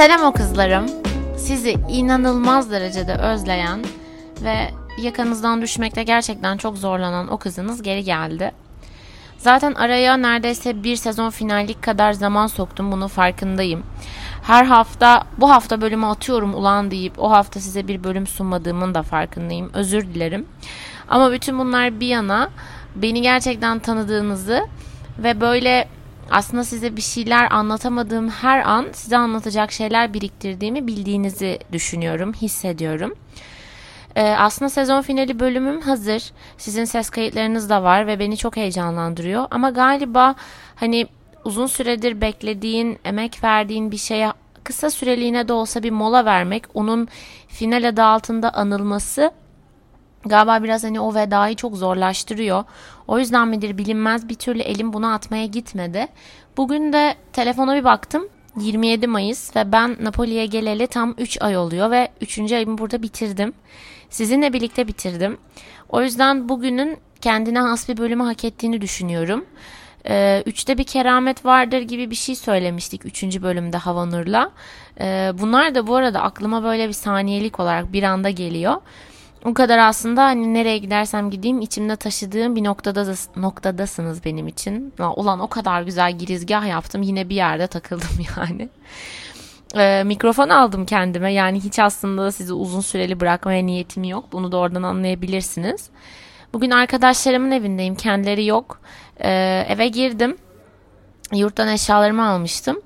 Selam o kızlarım. Sizi inanılmaz derecede özleyen ve yakanızdan düşmekte gerçekten çok zorlanan o kızınız geri geldi. Zaten araya neredeyse bir sezon finallik kadar zaman soktum bunu farkındayım. Her hafta bu hafta bölümü atıyorum ulan deyip o hafta size bir bölüm sunmadığımın da farkındayım. Özür dilerim. Ama bütün bunlar bir yana beni gerçekten tanıdığınızı ve böyle aslında size bir şeyler anlatamadığım her an size anlatacak şeyler biriktirdiğimi bildiğinizi düşünüyorum, hissediyorum. Ee, aslında sezon finali bölümüm hazır. Sizin ses kayıtlarınız da var ve beni çok heyecanlandırıyor. Ama galiba hani uzun süredir beklediğin, emek verdiğin bir şeye kısa süreliğine de olsa bir mola vermek, onun final adı altında anılması galiba biraz hani o vedayı çok zorlaştırıyor. O yüzden midir bilinmez bir türlü elim bunu atmaya gitmedi. Bugün de telefona bir baktım. 27 Mayıs ve ben Napoli'ye geleli tam 3 ay oluyor ve 3. ayımı burada bitirdim. Sizinle birlikte bitirdim. O yüzden bugünün kendine has bir bölümü hak ettiğini düşünüyorum. Ee, üçte bir keramet vardır gibi bir şey söylemiştik 3. bölümde Havanur'la. Ee, bunlar da bu arada aklıma böyle bir saniyelik olarak bir anda geliyor. O kadar aslında hani nereye gidersem gideyim içimde taşıdığım bir noktada noktadasınız benim için. Ulan o kadar güzel girizgah yaptım yine bir yerde takıldım yani. Ee, mikrofon aldım kendime yani hiç aslında sizi uzun süreli bırakmaya niyetim yok. Bunu da oradan anlayabilirsiniz. Bugün arkadaşlarımın evindeyim kendileri yok. Ee, eve girdim. Yurttan eşyalarımı almıştım.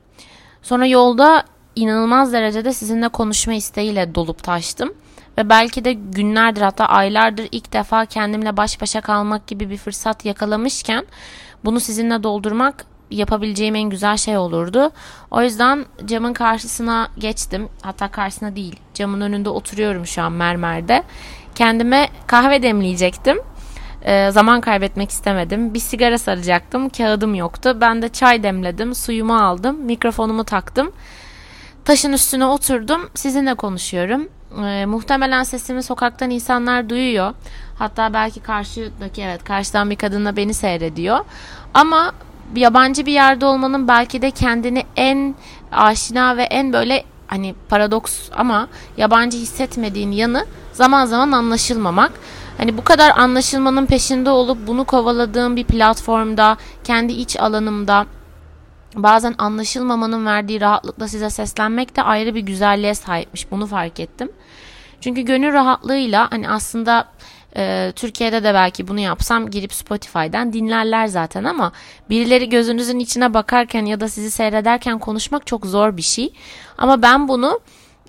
Sonra yolda inanılmaz derecede sizinle konuşma isteğiyle dolup taştım. Ve belki de günlerdir hatta aylardır ilk defa kendimle baş başa kalmak gibi bir fırsat yakalamışken bunu sizinle doldurmak yapabileceğim en güzel şey olurdu. O yüzden camın karşısına geçtim. Hatta karşısına değil camın önünde oturuyorum şu an mermerde. Kendime kahve demleyecektim. Ee, zaman kaybetmek istemedim. Bir sigara saracaktım. Kağıdım yoktu. Ben de çay demledim. Suyumu aldım. Mikrofonumu taktım. Taşın üstüne oturdum. Sizinle konuşuyorum. E, muhtemelen sesimi sokaktan insanlar duyuyor. Hatta belki karşıdaki evet karşıdan bir kadınla beni seyrediyor. Ama yabancı bir yerde olmanın belki de kendini en aşina ve en böyle hani paradoks ama yabancı hissetmediğin yanı zaman zaman anlaşılmamak. Hani bu kadar anlaşılmanın peşinde olup bunu kovaladığım bir platformda, kendi iç alanımda bazen anlaşılmamanın verdiği rahatlıkla size seslenmek de ayrı bir güzelliğe sahipmiş. Bunu fark ettim. Çünkü gönül rahatlığıyla hani aslında e, Türkiye'de de belki bunu yapsam girip Spotify'dan dinlerler zaten ama birileri gözünüzün içine bakarken ya da sizi seyrederken konuşmak çok zor bir şey. Ama ben bunu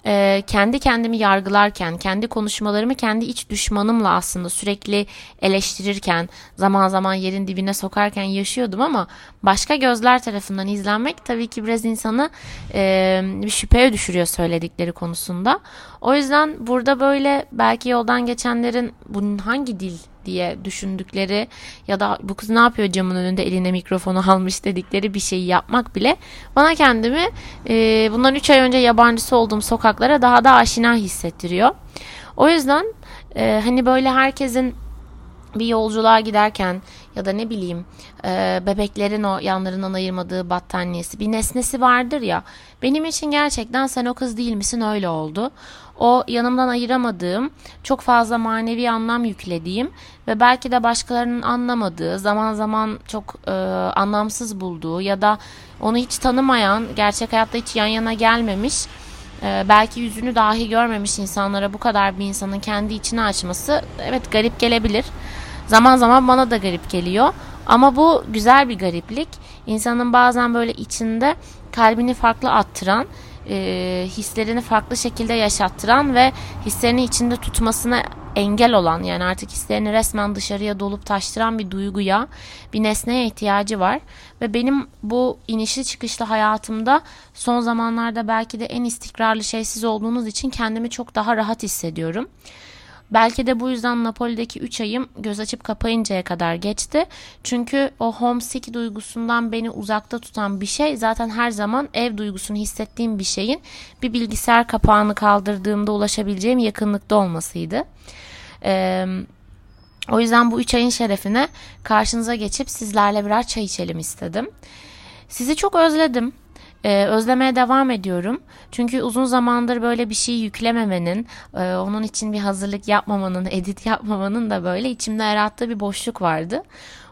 e, kendi kendimi yargılarken, kendi konuşmalarımı kendi iç düşmanımla aslında sürekli eleştirirken, zaman zaman yerin dibine sokarken yaşıyordum ama başka gözler tarafından izlenmek tabii ki biraz insanı e, bir şüpheye düşürüyor söyledikleri konusunda. O yüzden burada böyle belki yoldan geçenlerin bunun hangi dil diye düşündükleri ya da bu kız ne yapıyor camın önünde eline mikrofonu almış dedikleri bir şeyi yapmak bile bana kendimi e, bundan 3 ay önce yabancısı olduğum sokaklara daha da aşina hissettiriyor. O yüzden e, hani böyle herkesin bir yolculuğa giderken ya da ne bileyim e, bebeklerin o yanlarından ayırmadığı battaniyesi bir nesnesi vardır ya benim için gerçekten sen o kız değil misin öyle oldu. O yanımdan ayıramadığım çok fazla manevi anlam yüklediğim ve belki de başkalarının anlamadığı zaman zaman çok e, anlamsız bulduğu ya da onu hiç tanımayan gerçek hayatta hiç yan yana gelmemiş e, belki yüzünü dahi görmemiş insanlara bu kadar bir insanın kendi içini açması evet garip gelebilir. Zaman zaman bana da garip geliyor. Ama bu güzel bir gariplik. İnsanın bazen böyle içinde kalbini farklı attıran, e, hislerini farklı şekilde yaşattıran ve hislerini içinde tutmasına engel olan yani artık hislerini resmen dışarıya dolup taştıran bir duyguya, bir nesneye ihtiyacı var. Ve benim bu inişli çıkışlı hayatımda son zamanlarda belki de en istikrarlı şey siz olduğunuz için kendimi çok daha rahat hissediyorum. Belki de bu yüzden Napoli'deki 3 ayım göz açıp kapayıncaya kadar geçti. Çünkü o homesick duygusundan beni uzakta tutan bir şey zaten her zaman ev duygusunu hissettiğim bir şeyin bir bilgisayar kapağını kaldırdığımda ulaşabileceğim yakınlıkta olmasıydı. Ee, o yüzden bu 3 ayın şerefine karşınıza geçip sizlerle birer çay içelim istedim. Sizi çok özledim. Ee, özlemeye devam ediyorum. Çünkü uzun zamandır böyle bir şey yüklememenin, e, onun için bir hazırlık yapmamanın, edit yapmamanın da böyle içimde yarattığı bir boşluk vardı.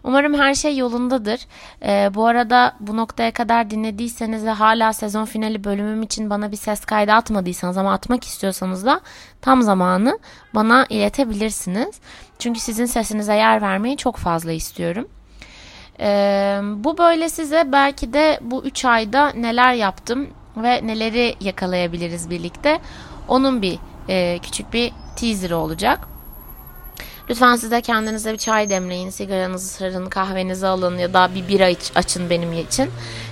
Umarım her şey yolundadır. Ee, bu arada bu noktaya kadar dinlediyseniz ve hala sezon finali bölümüm için bana bir ses kaydı atmadıysanız ama atmak istiyorsanız da tam zamanı bana iletebilirsiniz. Çünkü sizin sesinize yer vermeyi çok fazla istiyorum. Ee, bu böyle size belki de bu 3 ayda neler yaptım ve neleri yakalayabiliriz birlikte. Onun bir e, küçük bir teaser olacak. Lütfen siz de kendinize bir çay demleyin, sigaranızı sarın, kahvenizi alın ya da bir bira iç, açın benim için.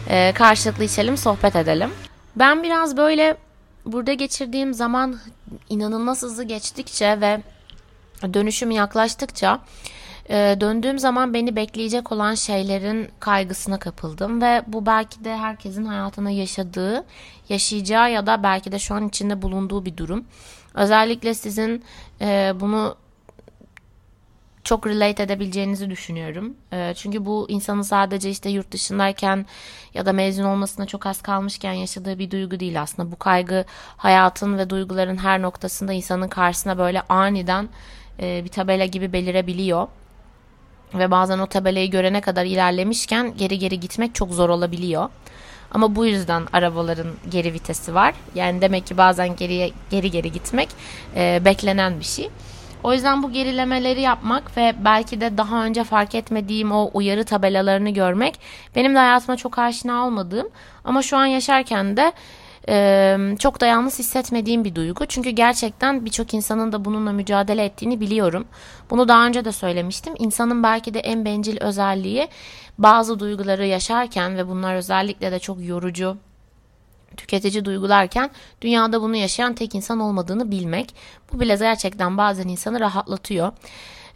Ee, karşılıklı içelim, sohbet edelim. Ben biraz böyle burada geçirdiğim zaman inanılmaz hızlı geçtikçe ve dönüşüm yaklaştıkça e, döndüğüm zaman beni bekleyecek olan şeylerin kaygısına kapıldım ve bu belki de herkesin hayatına yaşadığı, yaşayacağı ya da belki de şu an içinde bulunduğu bir durum. Özellikle sizin e, bunu çok relate edebileceğinizi düşünüyorum. E, çünkü bu insanın sadece işte yurt dışındayken ya da mezun olmasına çok az kalmışken yaşadığı bir duygu değil aslında. Bu kaygı hayatın ve duyguların her noktasında insanın karşısına böyle aniden e, bir tabela gibi belirebiliyor. Ve bazen o tabelayı görene kadar ilerlemişken geri geri gitmek çok zor olabiliyor. Ama bu yüzden arabaların geri vitesi var. Yani demek ki bazen geriye geri geri gitmek e, beklenen bir şey. O yüzden bu gerilemeleri yapmak ve belki de daha önce fark etmediğim o uyarı tabelalarını görmek benim de hayatıma çok aşina olmadığım ama şu an yaşarken de e, çok da yalnız hissetmediğim bir duygu. Çünkü gerçekten birçok insanın da bununla mücadele ettiğini biliyorum. Bunu daha önce de söylemiştim. İnsanın belki de en bencil özelliği bazı duyguları yaşarken ve bunlar özellikle de çok yorucu, tüketici duygularken dünyada bunu yaşayan tek insan olmadığını bilmek. Bu bile gerçekten bazen insanı rahatlatıyor.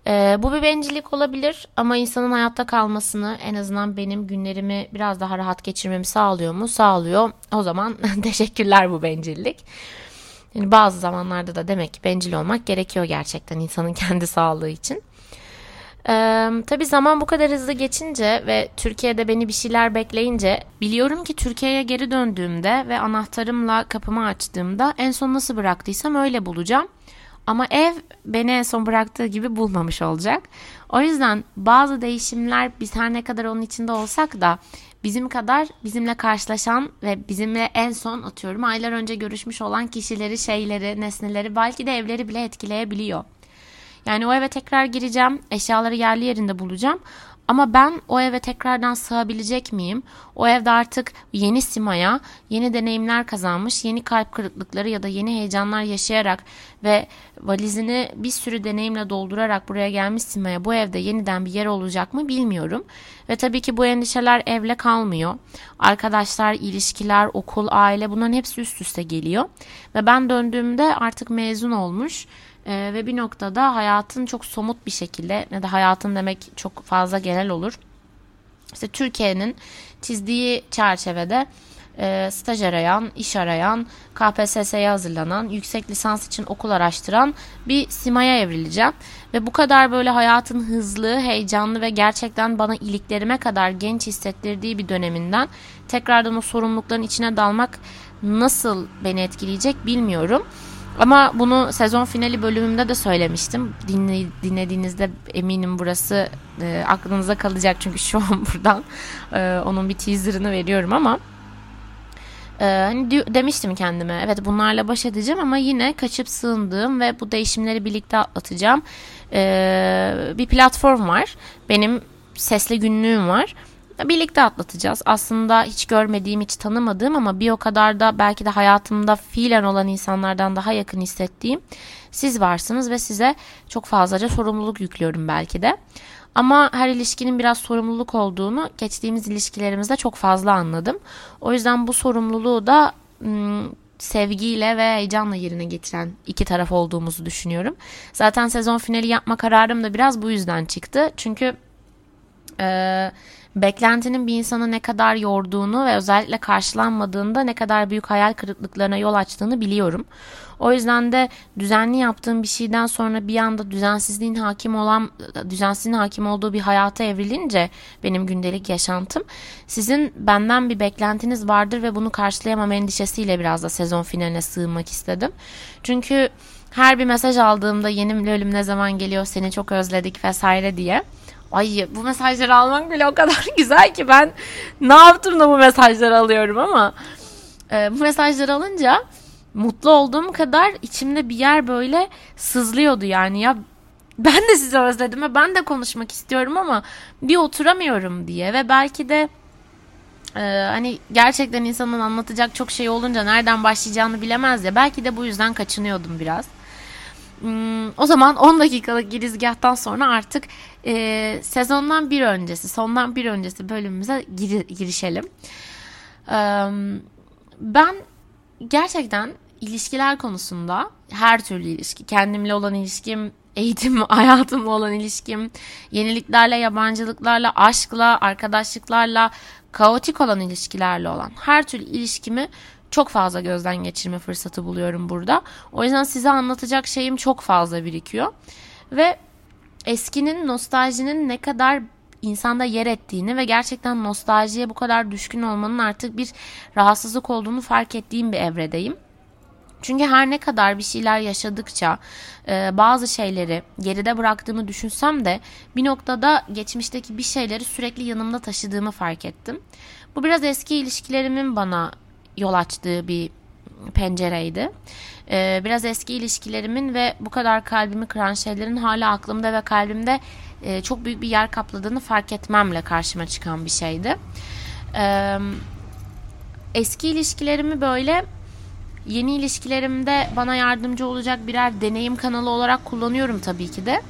Ee, bu bir bencillik olabilir ama insanın hayatta kalmasını en azından benim günlerimi biraz daha rahat geçirmemi sağlıyor mu? Sağlıyor. O zaman teşekkürler bu bencillik. Yani bazı zamanlarda da demek ki bencil olmak gerekiyor gerçekten insanın kendi sağlığı için. Ee, tabii zaman bu kadar hızlı geçince ve Türkiye'de beni bir şeyler bekleyince biliyorum ki Türkiye'ye geri döndüğümde ve anahtarımla kapımı açtığımda en son nasıl bıraktıysam öyle bulacağım. Ama ev beni en son bıraktığı gibi bulmamış olacak. O yüzden bazı değişimler biz her ne kadar onun içinde olsak da bizim kadar bizimle karşılaşan ve bizimle en son atıyorum aylar önce görüşmüş olan kişileri, şeyleri, nesneleri belki de evleri bile etkileyebiliyor. Yani o eve tekrar gireceğim, eşyaları yerli yerinde bulacağım. Ama ben o eve tekrardan sığabilecek miyim? O evde artık yeni simaya, yeni deneyimler kazanmış, yeni kalp kırıklıkları ya da yeni heyecanlar yaşayarak ve valizini bir sürü deneyimle doldurarak buraya gelmiş simaya bu evde yeniden bir yer olacak mı bilmiyorum. Ve tabii ki bu endişeler evle kalmıyor. Arkadaşlar, ilişkiler, okul, aile bunların hepsi üst üste geliyor. Ve ben döndüğümde artık mezun olmuş ee, ve bir noktada hayatın çok somut bir şekilde ne de hayatın demek çok fazla genel olur. İşte Türkiye'nin çizdiği çerçevede e, staj arayan, iş arayan, KPSS'ye hazırlanan, yüksek lisans için okul araştıran bir simaya evrileceğim. Ve bu kadar böyle hayatın hızlı, heyecanlı ve gerçekten bana iliklerime kadar genç hissettirdiği bir döneminden tekrardan o sorumlulukların içine dalmak nasıl beni etkileyecek bilmiyorum. Ama bunu sezon finali bölümümde de söylemiştim. Dinle, dinlediğinizde eminim burası e, aklınıza kalacak çünkü şu an buradan e, onun bir teaserını veriyorum ama e, hani demiştim kendime evet bunlarla baş edeceğim ama yine kaçıp sığındığım ve bu değişimleri birlikte atlatacağım e, bir platform var. Benim sesli günlüğüm var birlikte atlatacağız. Aslında hiç görmediğim, hiç tanımadığım ama bir o kadar da belki de hayatımda fiilen olan insanlardan daha yakın hissettiğim siz varsınız ve size çok fazlaca sorumluluk yüklüyorum belki de. Ama her ilişkinin biraz sorumluluk olduğunu geçtiğimiz ilişkilerimizde çok fazla anladım. O yüzden bu sorumluluğu da sevgiyle ve heyecanla yerine getiren iki taraf olduğumuzu düşünüyorum. Zaten sezon finali yapma kararım da biraz bu yüzden çıktı. Çünkü e, beklentinin bir insanı ne kadar yorduğunu ve özellikle karşılanmadığında ne kadar büyük hayal kırıklıklarına yol açtığını biliyorum. O yüzden de düzenli yaptığım bir şeyden sonra bir anda düzensizliğin hakim olan düzensizliğin hakim olduğu bir hayata evrilince benim gündelik yaşantım sizin benden bir beklentiniz vardır ve bunu karşılayamam endişesiyle biraz da sezon finaline sığınmak istedim. Çünkü her bir mesaj aldığımda yeni bölüm ne zaman geliyor seni çok özledik vesaire diye Ay bu mesajları almak bile o kadar güzel ki ben ne yaptım da bu mesajları alıyorum ama e, bu mesajları alınca mutlu olduğum kadar içimde bir yer böyle sızlıyordu yani ya ben de sizi özledim ve ben de konuşmak istiyorum ama bir oturamıyorum diye ve belki de e, hani gerçekten insanın anlatacak çok şey olunca nereden başlayacağını bilemez ya belki de bu yüzden kaçınıyordum biraz. Hmm, o zaman 10 dakikalık girizgahtan sonra artık e, sezondan bir öncesi, sondan bir öncesi bölümümüze gir, girişelim. E, ben gerçekten ilişkiler konusunda her türlü ilişki, kendimle olan ilişkim, eğitim hayatımla olan ilişkim, yeniliklerle, yabancılıklarla, aşkla, arkadaşlıklarla, kaotik olan ilişkilerle olan her türlü ilişkimi çok fazla gözden geçirme fırsatı buluyorum burada. O yüzden size anlatacak şeyim çok fazla birikiyor. Ve eskinin, nostaljinin ne kadar insanda yer ettiğini ve gerçekten nostaljiye bu kadar düşkün olmanın artık bir rahatsızlık olduğunu fark ettiğim bir evredeyim. Çünkü her ne kadar bir şeyler yaşadıkça e, bazı şeyleri geride bıraktığımı düşünsem de bir noktada geçmişteki bir şeyleri sürekli yanımda taşıdığımı fark ettim. Bu biraz eski ilişkilerimin bana yol açtığı bir pencereydi. Ee, biraz eski ilişkilerimin ve bu kadar kalbimi kıran şeylerin hala aklımda ve kalbimde e, çok büyük bir yer kapladığını fark etmemle karşıma çıkan bir şeydi. Ee, eski ilişkilerimi böyle yeni ilişkilerimde bana yardımcı olacak birer deneyim kanalı olarak kullanıyorum tabii ki de.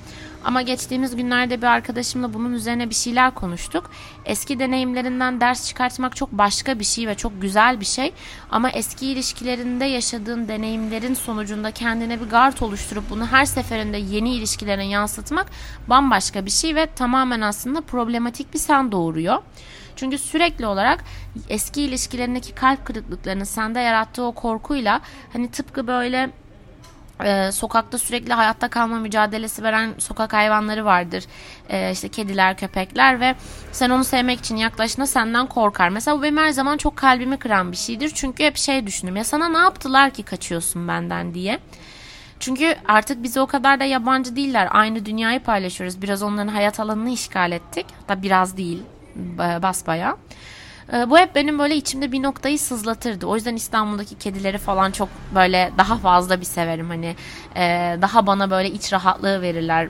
Ama geçtiğimiz günlerde bir arkadaşımla bunun üzerine bir şeyler konuştuk. Eski deneyimlerinden ders çıkartmak çok başka bir şey ve çok güzel bir şey. Ama eski ilişkilerinde yaşadığın deneyimlerin sonucunda kendine bir gard oluşturup bunu her seferinde yeni ilişkilerine yansıtmak bambaşka bir şey ve tamamen aslında problematik bir sen doğuruyor. Çünkü sürekli olarak eski ilişkilerindeki kalp kırıklıklarının sende yarattığı o korkuyla hani tıpkı böyle ee, sokakta sürekli hayatta kalma mücadelesi veren sokak hayvanları vardır. Ee, işte kediler, köpekler ve sen onu sevmek için yaklaştığında senden korkar. Mesela bu benim her zaman çok kalbimi kıran bir şeydir. Çünkü hep şey düşündüm ya sana ne yaptılar ki kaçıyorsun benden diye. Çünkü artık bize o kadar da yabancı değiller. Aynı dünyayı paylaşıyoruz. Biraz onların hayat alanını işgal ettik. Hatta biraz değil basbaya. Ee, bu hep benim böyle içimde bir noktayı sızlatırdı. O yüzden İstanbul'daki kedileri falan çok böyle daha fazla bir severim. Hani e, daha bana böyle iç rahatlığı verirler.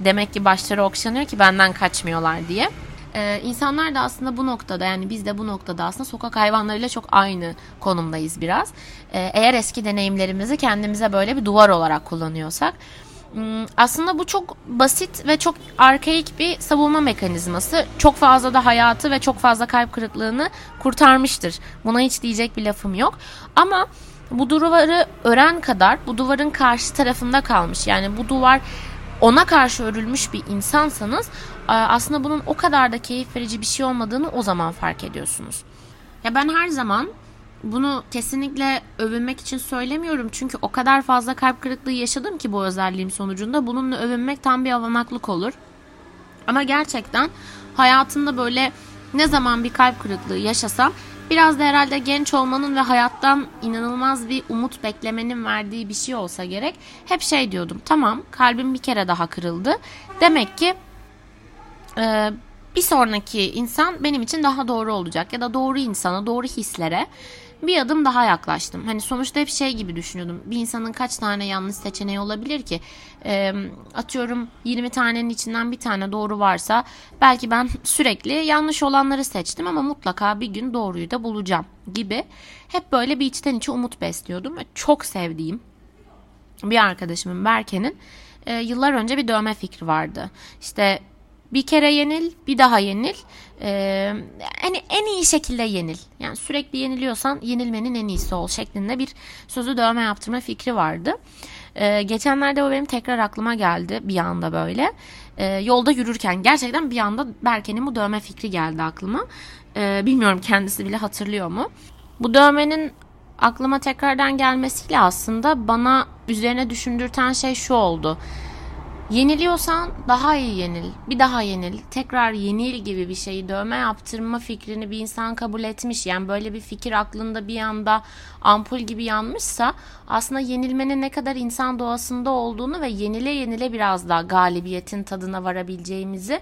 Demek ki başları okşanıyor ki benden kaçmıyorlar diye. Ee, insanlar da aslında bu noktada yani biz de bu noktada aslında sokak hayvanlarıyla çok aynı konumdayız biraz. Ee, eğer eski deneyimlerimizi kendimize böyle bir duvar olarak kullanıyorsak aslında bu çok basit ve çok arkaik bir savunma mekanizması. Çok fazla da hayatı ve çok fazla kalp kırıklığını kurtarmıştır. Buna hiç diyecek bir lafım yok. Ama bu duvarı ören kadar bu duvarın karşı tarafında kalmış. Yani bu duvar ona karşı örülmüş bir insansanız aslında bunun o kadar da keyif verici bir şey olmadığını o zaman fark ediyorsunuz. Ya ben her zaman bunu kesinlikle övünmek için söylemiyorum. Çünkü o kadar fazla kalp kırıklığı yaşadım ki bu özelliğim sonucunda. Bununla övünmek tam bir avanaklık olur. Ama gerçekten hayatımda böyle ne zaman bir kalp kırıklığı yaşasam biraz da herhalde genç olmanın ve hayattan inanılmaz bir umut beklemenin verdiği bir şey olsa gerek. Hep şey diyordum tamam kalbim bir kere daha kırıldı. Demek ki e, bir sonraki insan benim için daha doğru olacak ya da doğru insana, doğru hislere bir adım daha yaklaştım. Hani sonuçta hep şey gibi düşünüyordum. Bir insanın kaç tane yanlış seçeneği olabilir ki? E, atıyorum 20 tanenin içinden bir tane doğru varsa belki ben sürekli yanlış olanları seçtim ama mutlaka bir gün doğruyu da bulacağım gibi. Hep böyle bir içten içe umut besliyordum. Çok sevdiğim bir arkadaşımın Berke'nin e, yıllar önce bir dövme fikri vardı. İşte Bir kere yenil, bir daha yenil. Ee, hani en iyi şekilde yenil. Yani sürekli yeniliyorsan yenilmenin en iyisi ol şeklinde bir sözü dövme yaptırma fikri vardı. Ee, geçenlerde o benim tekrar aklıma geldi bir anda böyle. Ee, yolda yürürken gerçekten bir anda Berke'nin bu dövme fikri geldi aklıma. Ee, bilmiyorum kendisi bile hatırlıyor mu? Bu dövmenin aklıma tekrardan gelmesiyle aslında bana üzerine düşündürten şey şu oldu. Yeniliyorsan daha iyi yenil, bir daha yenil, tekrar yenil gibi bir şeyi dövme yaptırma fikrini bir insan kabul etmiş. Yani böyle bir fikir aklında bir anda ampul gibi yanmışsa aslında yenilmenin ne kadar insan doğasında olduğunu ve yenile yenile biraz daha galibiyetin tadına varabileceğimizi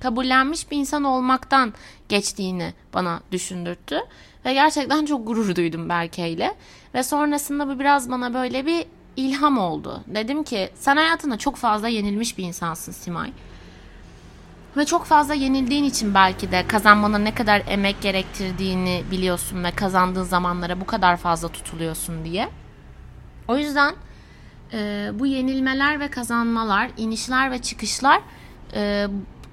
kabullenmiş bir insan olmaktan geçtiğini bana düşündürttü. Ve gerçekten çok gurur duydum Berke ile. Ve sonrasında bu biraz bana böyle bir ilham oldu. Dedim ki sen hayatında çok fazla yenilmiş bir insansın Simay. Ve çok fazla yenildiğin için belki de kazanmana ne kadar emek gerektirdiğini biliyorsun ve kazandığın zamanlara bu kadar fazla tutuluyorsun diye. O yüzden e, bu yenilmeler ve kazanmalar, inişler ve çıkışlar e,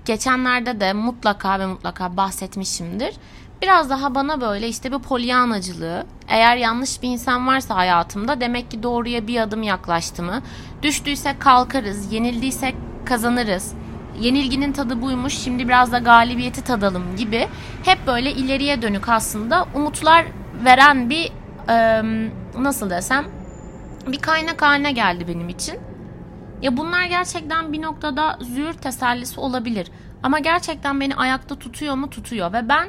geçenlerde de mutlaka ve mutlaka bahsetmişimdir. Biraz daha bana böyle işte bu polyanacılığı, eğer yanlış bir insan varsa hayatımda demek ki doğruya bir adım yaklaştı mı? Düştüysek kalkarız, yenildiysek kazanırız. Yenilginin tadı buymuş, şimdi biraz da galibiyeti tadalım gibi. Hep böyle ileriye dönük aslında umutlar veren bir nasıl desem bir kaynak haline geldi benim için. Ya bunlar gerçekten bir noktada züğür tesellisi olabilir. Ama gerçekten beni ayakta tutuyor mu? Tutuyor. Ve ben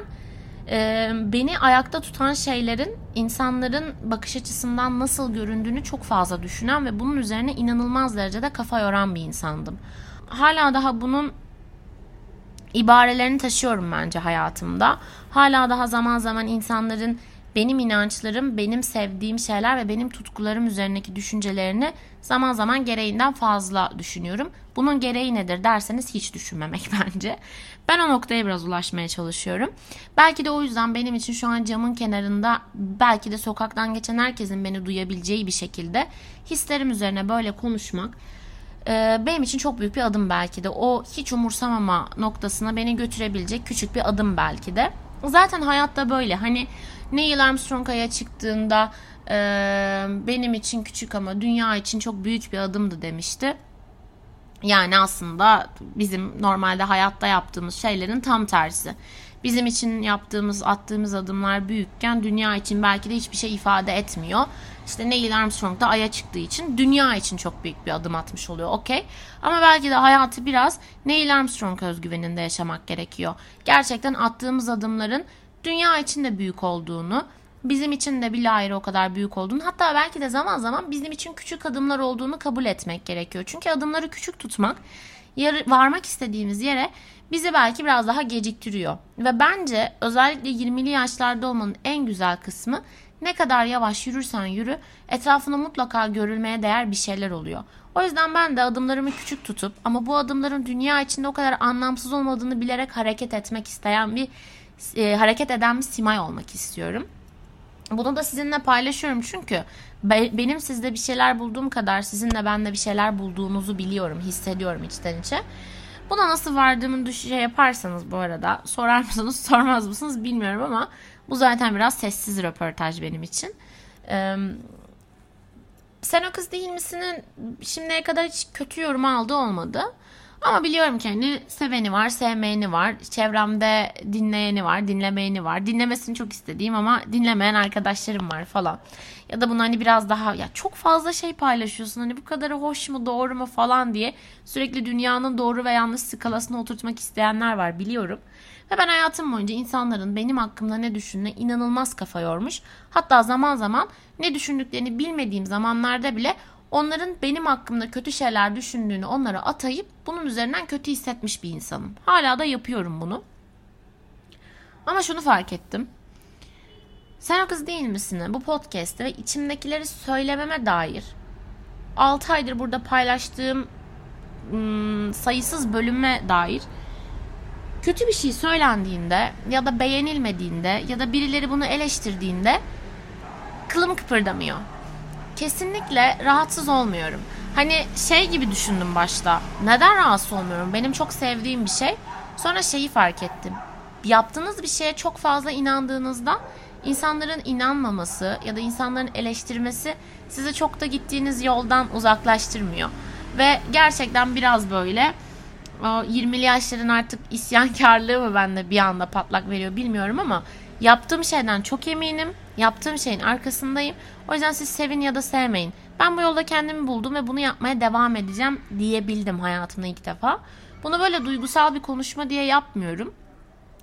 e, beni ayakta tutan şeylerin insanların bakış açısından nasıl göründüğünü çok fazla düşünen ve bunun üzerine inanılmaz derecede kafa yoran bir insandım. Hala daha bunun ibarelerini taşıyorum bence hayatımda. Hala daha zaman zaman insanların benim inançlarım, benim sevdiğim şeyler ve benim tutkularım üzerindeki düşüncelerini zaman zaman gereğinden fazla düşünüyorum. Bunun gereği nedir derseniz hiç düşünmemek bence. Ben o noktaya biraz ulaşmaya çalışıyorum. Belki de o yüzden benim için şu an camın kenarında belki de sokaktan geçen herkesin beni duyabileceği bir şekilde hislerim üzerine böyle konuşmak e, benim için çok büyük bir adım belki de. O hiç umursamama noktasına beni götürebilecek küçük bir adım belki de. Zaten hayatta böyle hani Neil Armstrong Ay'a çıktığında e, benim için küçük ama dünya için çok büyük bir adımdı demişti. Yani aslında bizim normalde hayatta yaptığımız şeylerin tam tersi. Bizim için yaptığımız, attığımız adımlar büyükken dünya için belki de hiçbir şey ifade etmiyor. İşte Neil Armstrong da Ay'a çıktığı için dünya için çok büyük bir adım atmış oluyor. Okey. Ama belki de hayatı biraz Neil Armstrong özgüveninde yaşamak gerekiyor. Gerçekten attığımız adımların dünya için de büyük olduğunu, bizim için de bir ayrı o kadar büyük olduğunu hatta belki de zaman zaman bizim için küçük adımlar olduğunu kabul etmek gerekiyor. Çünkü adımları küçük tutmak yarı, varmak istediğimiz yere bizi belki biraz daha geciktiriyor. Ve bence özellikle 20'li yaşlarda olmanın en güzel kısmı ne kadar yavaş yürürsen yürü etrafında mutlaka görülmeye değer bir şeyler oluyor. O yüzden ben de adımlarımı küçük tutup ama bu adımların dünya içinde o kadar anlamsız olmadığını bilerek hareket etmek isteyen bir e, hareket eden bir simay olmak istiyorum. Bunu da sizinle paylaşıyorum çünkü be, benim sizde bir şeyler bulduğum kadar sizin de bende bir şeyler bulduğunuzu biliyorum, hissediyorum içten içe. Buna nasıl vardığımı şey yaparsanız bu arada sorar mısınız sormaz mısınız bilmiyorum ama bu zaten biraz sessiz röportaj benim için. Ee, sen o kız değil misinin şimdiye kadar hiç kötü yorum aldığı olmadı. Ama biliyorum ki hani seveni var, sevmeyeni var. Çevremde dinleyeni var, dinlemeyeni var. Dinlemesini çok istediğim ama dinlemeyen arkadaşlarım var falan. Ya da bunu hani biraz daha ya çok fazla şey paylaşıyorsun. Hani bu kadarı hoş mu, doğru mu falan diye sürekli dünyanın doğru ve yanlış skalasına oturtmak isteyenler var biliyorum. Ve ben hayatım boyunca insanların benim hakkımda ne düşündüğüne inanılmaz kafa yormuş. Hatta zaman zaman ne düşündüklerini bilmediğim zamanlarda bile onların benim hakkımda kötü şeyler düşündüğünü onlara atayıp bunun üzerinden kötü hissetmiş bir insanım. Hala da yapıyorum bunu. Ama şunu fark ettim. Sen o kız değil misin? Bu podcast'te ve içimdekileri söylememe dair 6 aydır burada paylaştığım ım, sayısız bölüme dair kötü bir şey söylendiğinde ya da beğenilmediğinde ya da birileri bunu eleştirdiğinde kılım kıpırdamıyor kesinlikle rahatsız olmuyorum. Hani şey gibi düşündüm başta. Neden rahatsız olmuyorum? Benim çok sevdiğim bir şey. Sonra şeyi fark ettim. Yaptığınız bir şeye çok fazla inandığınızda insanların inanmaması ya da insanların eleştirmesi sizi çok da gittiğiniz yoldan uzaklaştırmıyor. Ve gerçekten biraz böyle o 20'li yaşların artık isyankarlığı mı bende bir anda patlak veriyor bilmiyorum ama yaptığım şeyden çok eminim. Yaptığım şeyin arkasındayım. O yüzden siz sevin ya da sevmeyin. Ben bu yolda kendimi buldum ve bunu yapmaya devam edeceğim diyebildim hayatımda ilk defa. Bunu böyle duygusal bir konuşma diye yapmıyorum.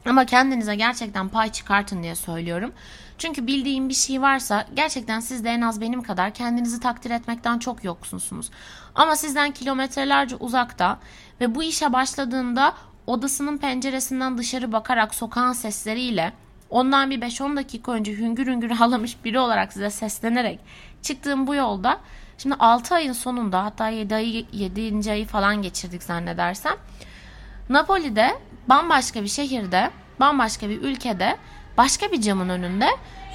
Ama kendinize gerçekten pay çıkartın diye söylüyorum. Çünkü bildiğim bir şey varsa gerçekten siz de en az benim kadar kendinizi takdir etmekten çok yoksunsunuz. Ama sizden kilometrelerce uzakta ve bu işe başladığında odasının penceresinden dışarı bakarak sokağın sesleriyle ondan bir 5-10 dakika önce hüngür hüngür ağlamış biri olarak size seslenerek çıktığım bu yolda şimdi 6 ayın sonunda hatta 7 ayı 7. ayı falan geçirdik zannedersem Napoli'de bambaşka bir şehirde bambaşka bir ülkede başka bir camın önünde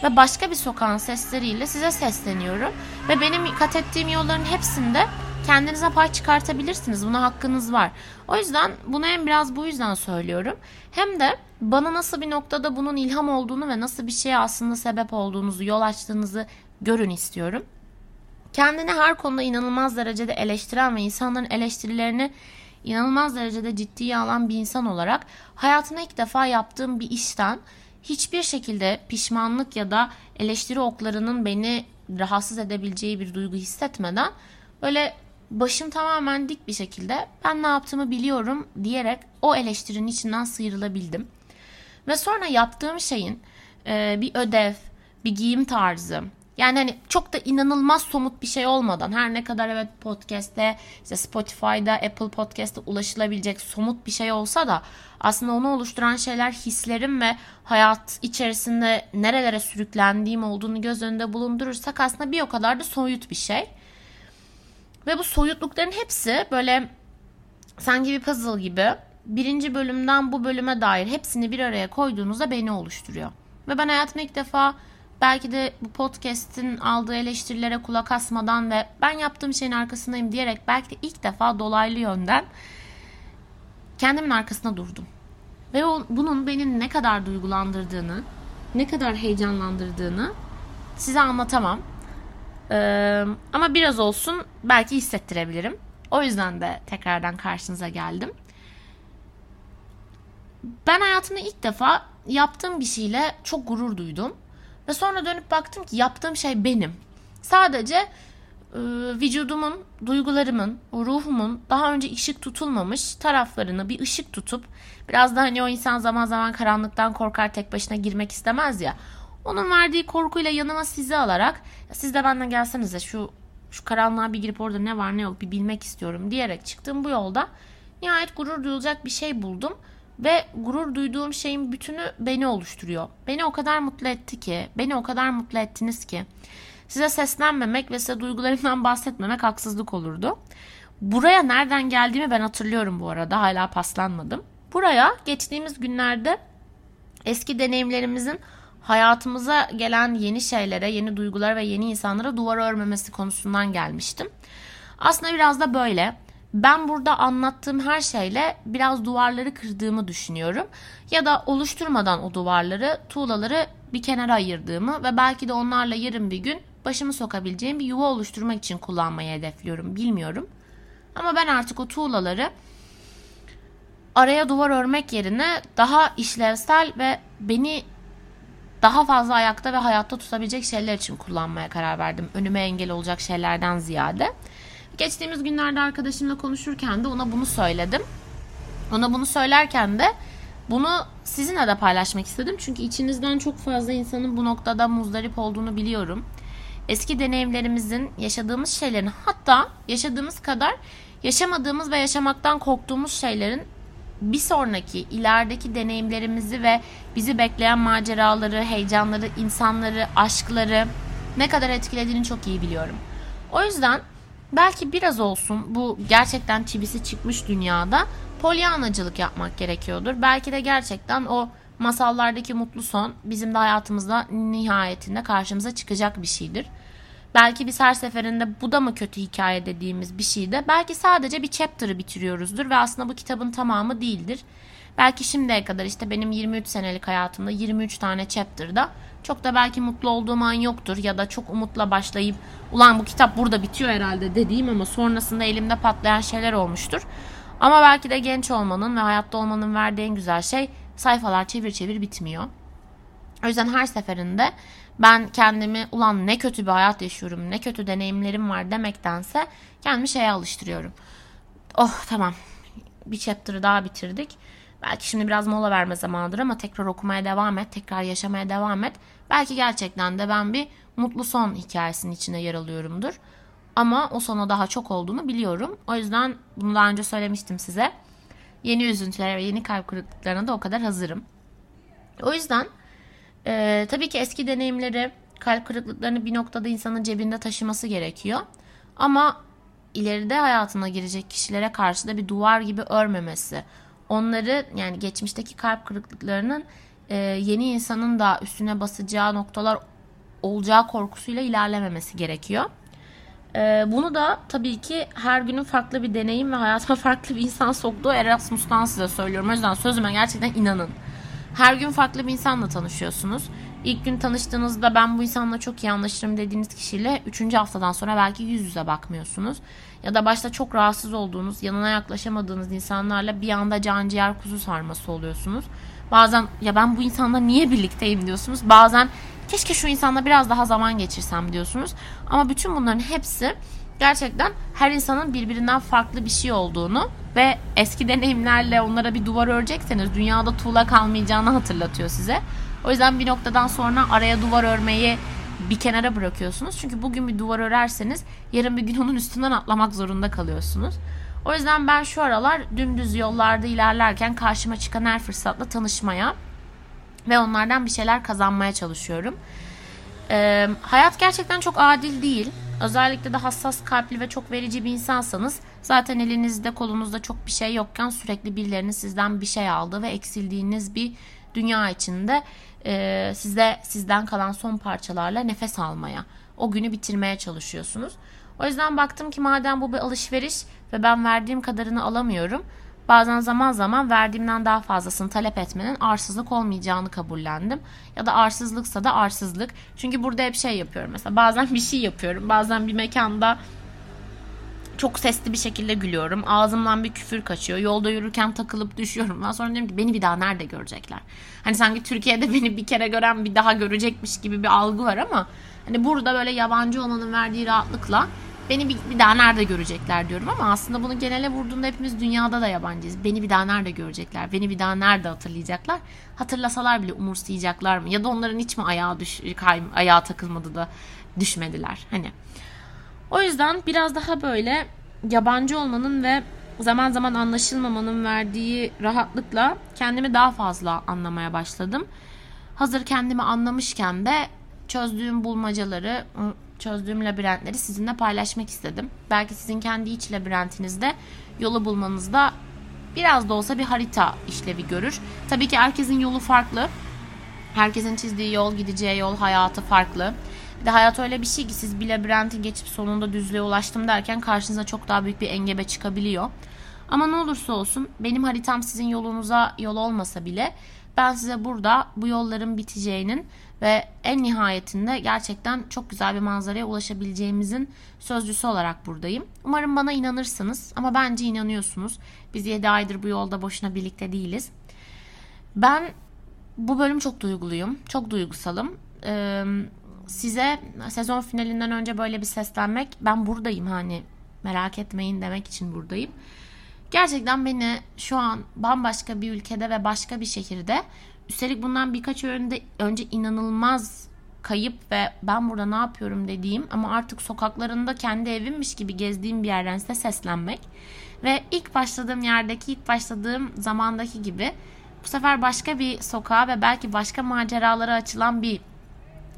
ve başka bir sokağın sesleriyle size sesleniyorum. Ve benim kat ettiğim yolların hepsinde kendinize pay çıkartabilirsiniz. Buna hakkınız var. O yüzden bunu hem biraz bu yüzden söylüyorum. Hem de bana nasıl bir noktada bunun ilham olduğunu ve nasıl bir şeye aslında sebep olduğunuzu, yol açtığınızı görün istiyorum. Kendini her konuda inanılmaz derecede eleştiren ve insanların eleştirilerini inanılmaz derecede ciddiye alan bir insan olarak hayatımda ilk defa yaptığım bir işten hiçbir şekilde pişmanlık ya da eleştiri oklarının beni rahatsız edebileceği bir duygu hissetmeden böyle başım tamamen dik bir şekilde ben ne yaptığımı biliyorum diyerek o eleştirinin içinden sıyrılabildim. Ve sonra yaptığım şeyin e, bir ödev, bir giyim tarzı, yani hani çok da inanılmaz somut bir şey olmadan her ne kadar evet podcast'te işte Spotify'da Apple Podcast'te ulaşılabilecek somut bir şey olsa da aslında onu oluşturan şeyler hislerim ve hayat içerisinde nerelere sürüklendiğim olduğunu göz önünde bulundurursak aslında bir o kadar da soyut bir şey. Ve bu soyutlukların hepsi böyle sanki bir puzzle gibi birinci bölümden bu bölüme dair hepsini bir araya koyduğunuzda beni oluşturuyor. Ve ben hayatımda ilk defa belki de bu podcast'in aldığı eleştirilere kulak asmadan ve ben yaptığım şeyin arkasındayım diyerek belki de ilk defa dolaylı yönden kendimin arkasında durdum. Ve o, bunun beni ne kadar duygulandırdığını, ne kadar heyecanlandırdığını size anlatamam. Ee, ama biraz olsun belki hissettirebilirim. O yüzden de tekrardan karşınıza geldim. Ben hayatımda ilk defa yaptığım bir şeyle çok gurur duydum. Ve sonra dönüp baktım ki yaptığım şey benim. Sadece e, vücudumun, duygularımın, ruhumun daha önce ışık tutulmamış taraflarını bir ışık tutup biraz da hani o insan zaman zaman karanlıktan korkar tek başına girmek istemez ya. Onun verdiği korkuyla yanıma sizi alarak siz de benden gelsenize şu şu karanlığa bir girip orada ne var ne yok bir bilmek istiyorum diyerek çıktığım bu yolda nihayet gurur duyulacak bir şey buldum. Ve gurur duyduğum şeyin bütünü beni oluşturuyor. Beni o kadar mutlu etti ki, beni o kadar mutlu ettiniz ki. Size seslenmemek ve size duygularımdan bahsetmemek haksızlık olurdu. Buraya nereden geldiğimi ben hatırlıyorum bu arada. Hala paslanmadım. Buraya geçtiğimiz günlerde eski deneyimlerimizin hayatımıza gelen yeni şeylere, yeni duygulara ve yeni insanlara duvar örmemesi konusundan gelmiştim. Aslında biraz da böyle ben burada anlattığım her şeyle biraz duvarları kırdığımı düşünüyorum. Ya da oluşturmadan o duvarları, tuğlaları bir kenara ayırdığımı ve belki de onlarla yarın bir gün başımı sokabileceğim bir yuva oluşturmak için kullanmayı hedefliyorum. Bilmiyorum. Ama ben artık o tuğlaları araya duvar örmek yerine daha işlevsel ve beni daha fazla ayakta ve hayatta tutabilecek şeyler için kullanmaya karar verdim. Önüme engel olacak şeylerden ziyade. Geçtiğimiz günlerde arkadaşımla konuşurken de ona bunu söyledim. Ona bunu söylerken de bunu sizinle de paylaşmak istedim. Çünkü içinizden çok fazla insanın bu noktada muzdarip olduğunu biliyorum. Eski deneyimlerimizin, yaşadığımız şeylerin hatta yaşadığımız kadar yaşamadığımız ve yaşamaktan korktuğumuz şeylerin bir sonraki ilerideki deneyimlerimizi ve bizi bekleyen maceraları, heyecanları, insanları, aşkları ne kadar etkilediğini çok iyi biliyorum. O yüzden belki biraz olsun bu gerçekten çivisi çıkmış dünyada polyanacılık yapmak gerekiyordur. Belki de gerçekten o masallardaki mutlu son bizim de hayatımızda nihayetinde karşımıza çıkacak bir şeydir. Belki biz her seferinde bu da mı kötü hikaye dediğimiz bir şeyde belki sadece bir chapter'ı bitiriyoruzdur ve aslında bu kitabın tamamı değildir. Belki şimdiye kadar işte benim 23 senelik hayatımda 23 tane chapter'da çok da belki mutlu olduğum an yoktur ya da çok umutla başlayıp ulan bu kitap burada bitiyor herhalde dediğim ama sonrasında elimde patlayan şeyler olmuştur. Ama belki de genç olmanın ve hayatta olmanın verdiği en güzel şey sayfalar çevir çevir bitmiyor. O yüzden her seferinde ben kendimi ulan ne kötü bir hayat yaşıyorum, ne kötü deneyimlerim var demektense kendimi şeye alıştırıyorum. Oh tamam bir chapter'ı daha bitirdik. Belki şimdi biraz mola verme zamanıdır ama tekrar okumaya devam et, tekrar yaşamaya devam et. Belki gerçekten de ben bir mutlu son hikayesinin içine yer alıyorumdur. Ama o sona daha çok olduğunu biliyorum. O yüzden bunu daha önce söylemiştim size. Yeni üzüntülere ve yeni kalp kırıklıklarına da o kadar hazırım. O yüzden e, tabii ki eski deneyimleri, kalp kırıklıklarını bir noktada insanın cebinde taşıması gerekiyor. Ama ileride hayatına girecek kişilere karşı da bir duvar gibi örmemesi. Onları yani geçmişteki kalp kırıklıklarının e, yeni insanın da üstüne basacağı noktalar olacağı korkusuyla ilerlememesi gerekiyor. E, bunu da tabii ki her günün farklı bir deneyim ve hayatıma farklı bir insan soktuğu Erasmus'tan size söylüyorum. O yüzden sözüme gerçekten inanın. Her gün farklı bir insanla tanışıyorsunuz. İlk gün tanıştığınızda ben bu insanla çok iyi anlaşırım dediğiniz kişiyle 3. haftadan sonra belki yüz yüze bakmıyorsunuz. Ya da başta çok rahatsız olduğunuz, yanına yaklaşamadığınız insanlarla bir anda can ciğer kuzu sarması oluyorsunuz. Bazen ya ben bu insanla niye birlikteyim diyorsunuz. Bazen keşke şu insanla biraz daha zaman geçirsem diyorsunuz. Ama bütün bunların hepsi gerçekten her insanın birbirinden farklı bir şey olduğunu ve eski deneyimlerle onlara bir duvar örecekseniz dünyada tuğla kalmayacağını hatırlatıyor size. O yüzden bir noktadan sonra araya duvar örmeyi bir kenara bırakıyorsunuz. Çünkü bugün bir duvar örerseniz yarın bir gün onun üstünden atlamak zorunda kalıyorsunuz. O yüzden ben şu aralar dümdüz yollarda ilerlerken karşıma çıkan her fırsatla tanışmaya ve onlardan bir şeyler kazanmaya çalışıyorum. Ee, hayat gerçekten çok adil değil. Özellikle de hassas kalpli ve çok verici bir insansanız zaten elinizde kolunuzda çok bir şey yokken sürekli birilerinin sizden bir şey aldığı ve eksildiğiniz bir dünya içinde e, size sizden kalan son parçalarla nefes almaya, o günü bitirmeye çalışıyorsunuz. O yüzden baktım ki madem bu bir alışveriş ve ben verdiğim kadarını alamıyorum. Bazen zaman zaman verdiğimden daha fazlasını talep etmenin arsızlık olmayacağını kabullendim. Ya da arsızlıksa da arsızlık. Çünkü burada hep şey yapıyorum mesela. Bazen bir şey yapıyorum. Bazen bir mekanda çok sesli bir şekilde gülüyorum. Ağzımdan bir küfür kaçıyor. Yolda yürürken takılıp düşüyorum. Ben sonra diyorum ki beni bir daha nerede görecekler? Hani sanki Türkiye'de beni bir kere gören bir daha görecekmiş gibi bir algı var ama hani burada böyle yabancı olmanın verdiği rahatlıkla beni bir, bir daha nerede görecekler diyorum ama aslında bunu genele vurduğunda hepimiz dünyada da yabancıyız. Beni bir daha nerede görecekler? Beni bir daha nerede hatırlayacaklar? Hatırlasalar bile umursayacaklar mı? Ya da onların hiç mi ayağı düş, kay, ayağa takılmadı da düşmediler? Hani o yüzden biraz daha böyle yabancı olmanın ve zaman zaman anlaşılmamanın verdiği rahatlıkla kendimi daha fazla anlamaya başladım. Hazır kendimi anlamışken de çözdüğüm bulmacaları, çözdüğüm labirentleri sizinle paylaşmak istedim. Belki sizin kendi iç labirentinizde yolu bulmanızda biraz da olsa bir harita işlevi görür. Tabii ki herkesin yolu farklı. Herkesin çizdiği yol, gideceği yol, hayatı farklı. Bir de hayat öyle bir şey ki siz bir labirenti geçip sonunda düzlüğe ulaştım derken karşınıza çok daha büyük bir engebe çıkabiliyor. Ama ne olursa olsun benim haritam sizin yolunuza yol olmasa bile ben size burada bu yolların biteceğinin ve en nihayetinde gerçekten çok güzel bir manzaraya ulaşabileceğimizin sözcüsü olarak buradayım. Umarım bana inanırsınız ama bence inanıyorsunuz. Biz 7 aydır bu yolda boşuna birlikte değiliz. Ben bu bölüm çok duyguluyum, çok duygusalım. Ee, size sezon finalinden önce böyle bir seslenmek ben buradayım hani merak etmeyin demek için buradayım. Gerçekten beni şu an bambaşka bir ülkede ve başka bir şehirde üstelik bundan birkaç önde, önce inanılmaz kayıp ve ben burada ne yapıyorum dediğim ama artık sokaklarında kendi evimmiş gibi gezdiğim bir yerden size seslenmek ve ilk başladığım yerdeki ilk başladığım zamandaki gibi bu sefer başka bir sokağa ve belki başka maceralara açılan bir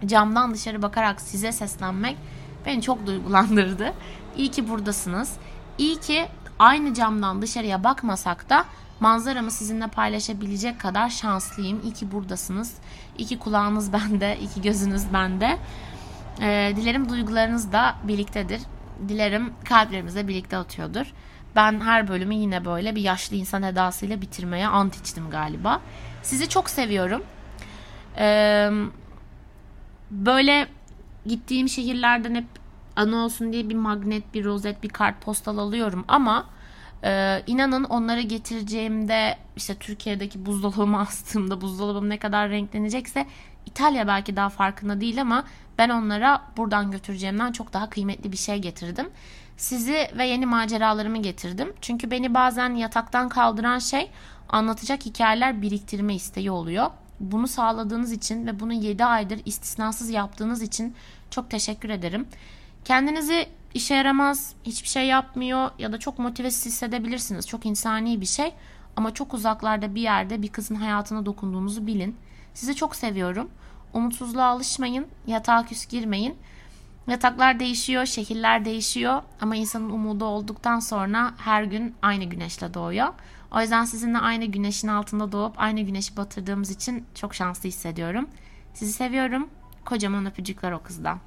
camdan dışarı bakarak size seslenmek beni çok duygulandırdı. İyi ki buradasınız. İyi ki aynı camdan dışarıya bakmasak da manzaramı sizinle paylaşabilecek kadar şanslıyım. İyi ki buradasınız. İyi kulağınız bende, iyi ki gözünüz bende. Ee, dilerim duygularınız da birliktedir. Dilerim kalplerimiz de birlikte atıyordur. ben her bölümü yine böyle bir yaşlı insan edasıyla bitirmeye ant içtim galiba. Sizi çok seviyorum. Ee, böyle gittiğim şehirlerden hep anı olsun diye bir magnet, bir rozet, bir kart postal alıyorum ama e, inanın onları getireceğimde işte Türkiye'deki buzdolabıma astığımda buzdolabım ne kadar renklenecekse İtalya belki daha farkında değil ama ben onlara buradan götüreceğimden çok daha kıymetli bir şey getirdim. Sizi ve yeni maceralarımı getirdim. Çünkü beni bazen yataktan kaldıran şey anlatacak hikayeler biriktirme isteği oluyor. Bunu sağladığınız için ve bunu 7 aydır istisnasız yaptığınız için çok teşekkür ederim. Kendinizi işe yaramaz, hiçbir şey yapmıyor ya da çok motivesiz hissedebilirsiniz. Çok insani bir şey ama çok uzaklarda bir yerde bir kızın hayatına dokunduğunuzu bilin. Sizi çok seviyorum. Umutsuzluğa alışmayın, yatağa küs girmeyin. Yataklar değişiyor, şehirler değişiyor ama insanın umudu olduktan sonra her gün aynı güneşle doğuyor. O yüzden sizinle aynı güneşin altında doğup aynı güneşi batırdığımız için çok şanslı hissediyorum. Sizi seviyorum. Kocaman öpücükler o kızdan.